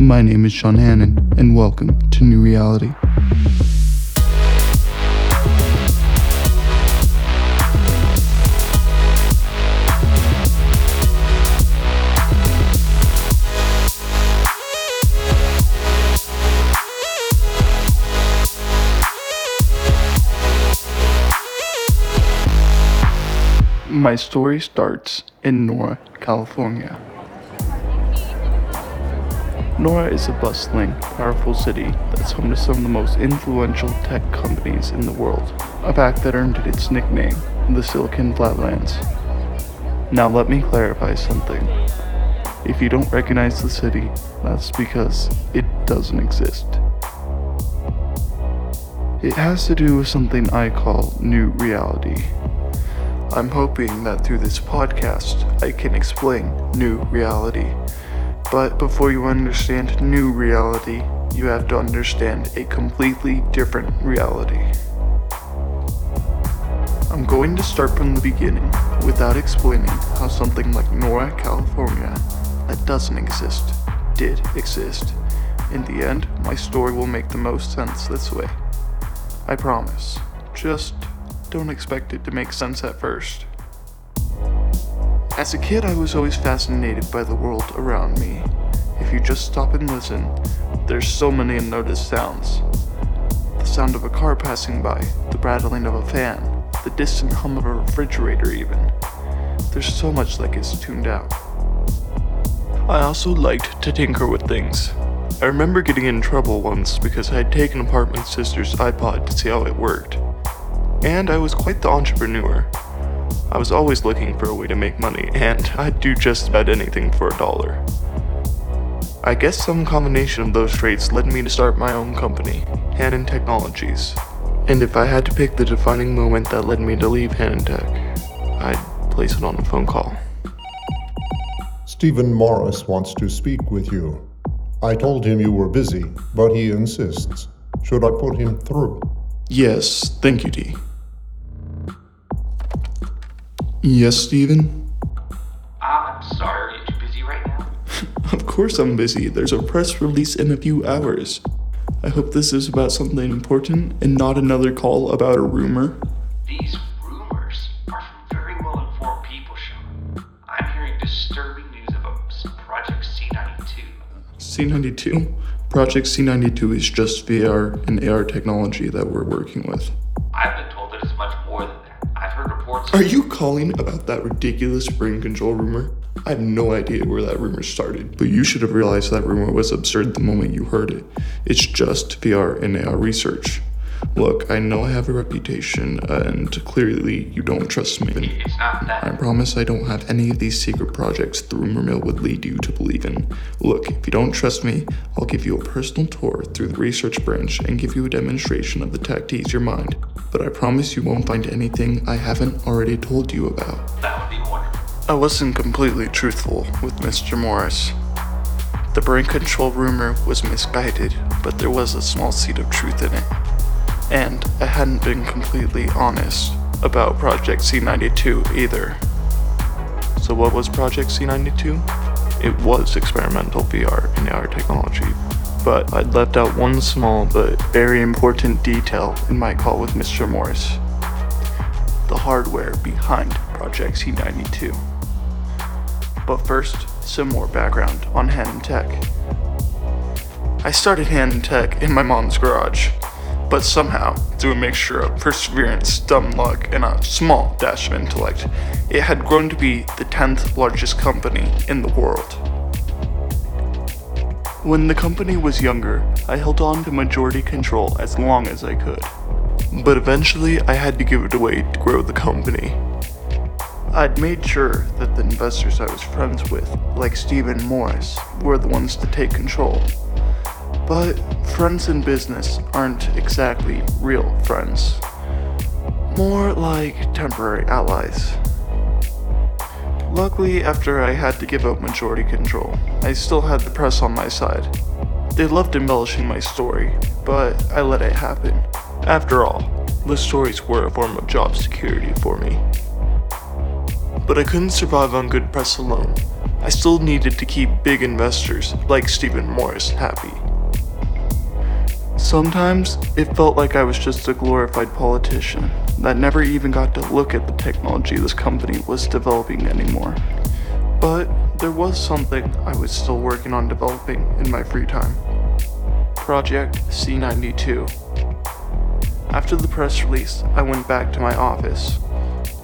My name is Sean Hannon, and welcome to New Reality. My story starts in Nora, California. Nora is a bustling, powerful city that's home to some of the most influential tech companies in the world, a fact that earned it its nickname, the Silicon Flatlands. Now, let me clarify something. If you don't recognize the city, that's because it doesn't exist. It has to do with something I call new reality. I'm hoping that through this podcast I can explain new reality. But before you understand new reality, you have to understand a completely different reality. I'm going to start from the beginning without explaining how something like Nora, California, that doesn't exist, did exist. In the end, my story will make the most sense this way. I promise. Just don't expect it to make sense at first. As a kid, I was always fascinated by the world around me. If you just stop and listen, there's so many unnoticed sounds. The sound of a car passing by, the rattling of a fan, the distant hum of a refrigerator, even. There's so much that gets tuned out. I also liked to tinker with things. I remember getting in trouble once because I had taken apart my sister's iPod to see how it worked and I was quite the entrepreneur. I was always looking for a way to make money, and I'd do just about anything for a dollar. I guess some combination of those traits led me to start my own company, Hannon Technologies. And if I had to pick the defining moment that led me to leave Hannon Tech, I'd place it on a phone call. Stephen Morris wants to speak with you. I told him you were busy, but he insists. Should I put him through? Yes, thank you, Dee. Yes, Steven? Uh, I'm sorry, are you too busy right now? Of course I'm busy. There's a press release in a few hours. I hope this is about something important and not another call about a rumor. These rumors are from very well informed people, Sean. I'm hearing disturbing news of Project C92. C92? Project C92 is just VR and AR technology that we're working with. Are you calling about that ridiculous brain control rumor? I have no idea where that rumor started, but you should have realized that rumor was absurd the moment you heard it. It's just VR and AR research. Look, I know I have a reputation, and clearly you don't trust me. It's not that. I promise I don't have any of these secret projects the rumor mill would lead you to believe in. Look, if you don't trust me, I'll give you a personal tour through the research branch and give you a demonstration of the tech to ease your mind. But I promise you won't find anything I haven't already told you about. That would be wonderful. I wasn't completely truthful with Mr. Morris. The brain control rumor was misguided, but there was a small seed of truth in it. And I hadn't been completely honest about Project C92 either. So, what was Project C92? It was experimental VR and AR technology, but I'd left out one small but very important detail in my call with Mr. Morris the hardware behind Project C92. But first, some more background on Hannon Tech. I started Hannon Tech in my mom's garage, but somehow, through a mixture of perseverance, dumb luck, and a small dash of intellect, it had grown to be the 10th largest company in the world. When the company was younger, I held on to majority control as long as I could. But eventually, I had to give it away to grow the company. I'd made sure that the investors I was friends with, like Stephen Morris, were the ones to take control. But friends in business aren't exactly real friends. More like temporary allies. Luckily, after I had to give up majority control, I still had the press on my side. They loved embellishing my story, but I let it happen. After all, the stories were a form of job security for me. But I couldn't survive on good press alone. I still needed to keep big investors like Stephen Morris happy. Sometimes it felt like I was just a glorified politician that never even got to look at the technology this company was developing anymore. But there was something I was still working on developing in my free time Project C92. After the press release, I went back to my office.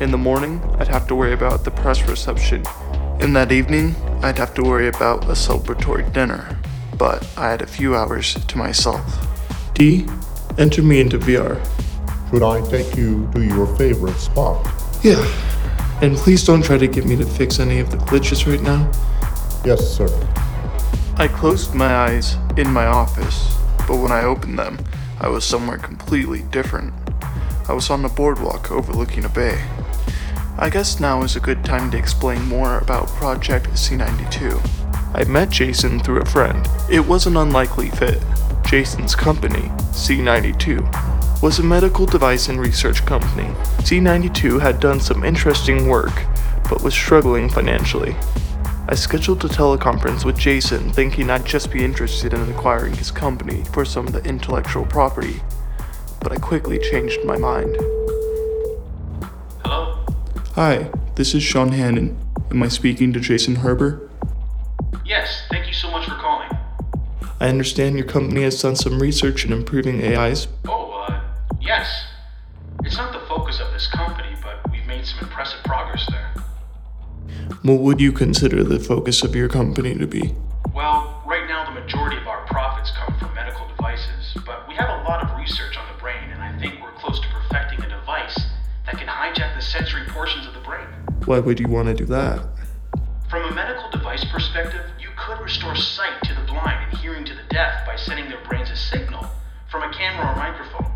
In the morning, I'd have to worry about the press reception. In that evening, I'd have to worry about a celebratory dinner. But I had a few hours to myself. D, enter me into VR. Should I take you to your favorite spot? Yeah. And please don't try to get me to fix any of the glitches right now. Yes, sir. I closed my eyes in my office, but when I opened them, I was somewhere completely different. I was on a boardwalk overlooking a bay. I guess now is a good time to explain more about Project C92. I met Jason through a friend. It was an unlikely fit. Jason's company, C92, was a medical device and research company. C92 had done some interesting work, but was struggling financially. I scheduled a teleconference with Jason thinking I'd just be interested in acquiring his company for some of the intellectual property, but I quickly changed my mind. Hello? Hi, this is Sean Hannon. Am I speaking to Jason Herber? Yes, thank you so much for. I understand your company has done some research in improving AIs. Oh, uh, yes. It's not the focus of this company, but we've made some impressive progress there. What would you consider the focus of your company to be? Well, right now the majority of our profits come from medical devices, but we have a lot of research on the brain, and I think we're close to perfecting a device that can hijack the sensory portions of the brain. Why would you want to do that? From a medical device perspective, you could restore sight to the blind and hearing to the deaf by sending their brains a signal from a camera or microphone.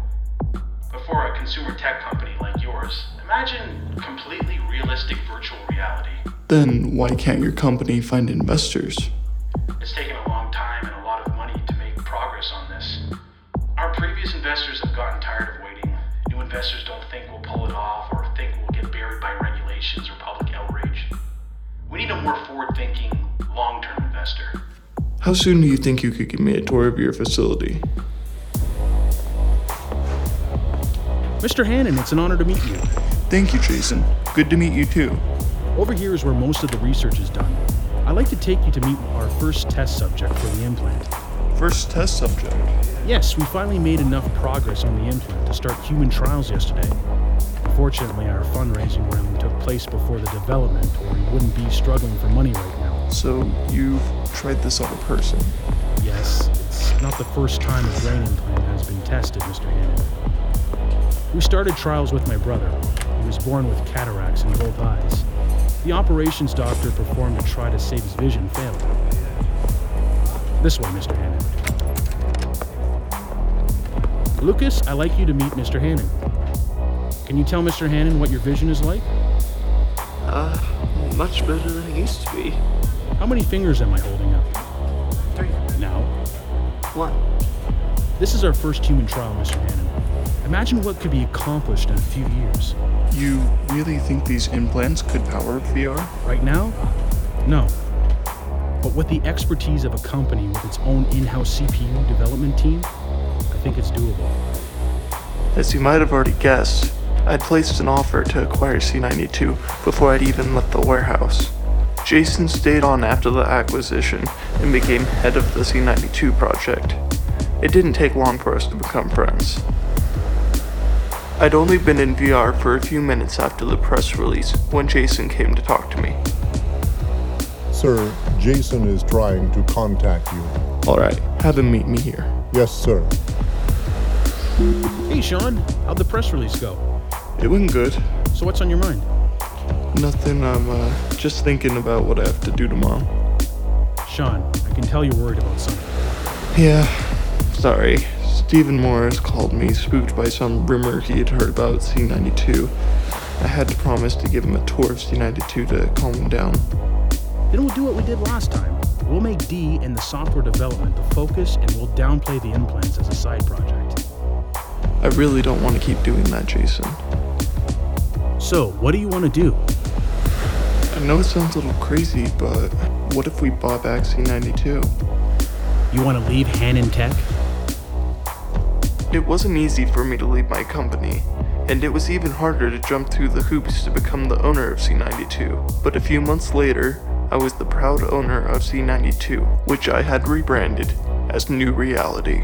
But for a consumer tech company like yours, imagine completely realistic virtual reality. Then why can't your company find investors? It's taken a long time and a lot of money to make progress on this. Our previous investors have gotten tired of waiting. New investors don't think we'll pull it off or think we'll get buried by regulations or public outrage. We need a more forward thinking, long term investor. How soon do you think you could give me a tour of your facility? Mr. Hannon, it's an honor to meet you. Thank you, Jason. Good to meet you too. Over here is where most of the research is done. I'd like to take you to meet our first test subject for the implant. First test subject. Yes, we finally made enough progress on the implant to start human trials yesterday. Fortunately, our fundraising round took place before the development, or we wouldn't be struggling for money right now. So you've tried this on a person. Yes, it's not the first time a brain implant has been tested, Mr. Hannon. We started trials with my brother. He was born with cataracts in both eyes. The operations doctor performed a try to save his vision failed. This way, Mr. Hannon. Lucas, I'd like you to meet Mr. Hannon. Can you tell Mr. Hannon what your vision is like? Uh, much better than it used to be. How many fingers am I holding up? Three. Now, One. this is our first human trial, Mr. Hannon. Imagine what could be accomplished in a few years. You really think these implants could power VR? Right now? No. But with the expertise of a company with its own in house CPU development team, I think it's doable. As you might have already guessed, I'd placed an offer to acquire C92 before I'd even left the warehouse. Jason stayed on after the acquisition and became head of the C92 project. It didn't take long for us to become friends. I'd only been in VR for a few minutes after the press release when Jason came to talk to me. Sir, Jason is trying to contact you. Alright, have him meet me here. Yes, sir. Hey, Sean, how'd the press release go? It went good. So, what's on your mind? Nothing, I'm uh, just thinking about what I have to do tomorrow. Sean, I can tell you're worried about something. Yeah, sorry. Stephen Morris called me spooked by some rumor he had heard about C92. I had to promise to give him a tour of C92 to calm him down. Then we'll do what we did last time. We'll make D and the software development the focus, and we'll downplay the implants as a side project. I really don't want to keep doing that, Jason. So, what do you want to do? I know it sounds a little crazy, but what if we bought back C92? You want to leave Hannon Tech? It wasn't easy for me to leave my company, and it was even harder to jump through the hoops to become the owner of C92. But a few months later, I was the proud owner of C92, which I had rebranded as New Reality.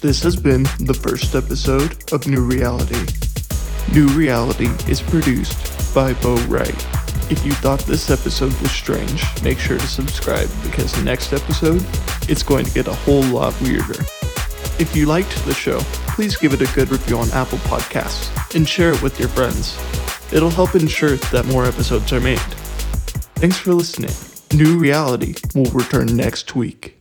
This has been the first episode of New Reality. New Reality is produced by Bo Wright. If you thought this episode was strange, make sure to subscribe because next episode, it's going to get a whole lot weirder. If you liked the show, please give it a good review on Apple Podcasts and share it with your friends. It'll help ensure that more episodes are made. Thanks for listening. New Reality will return next week.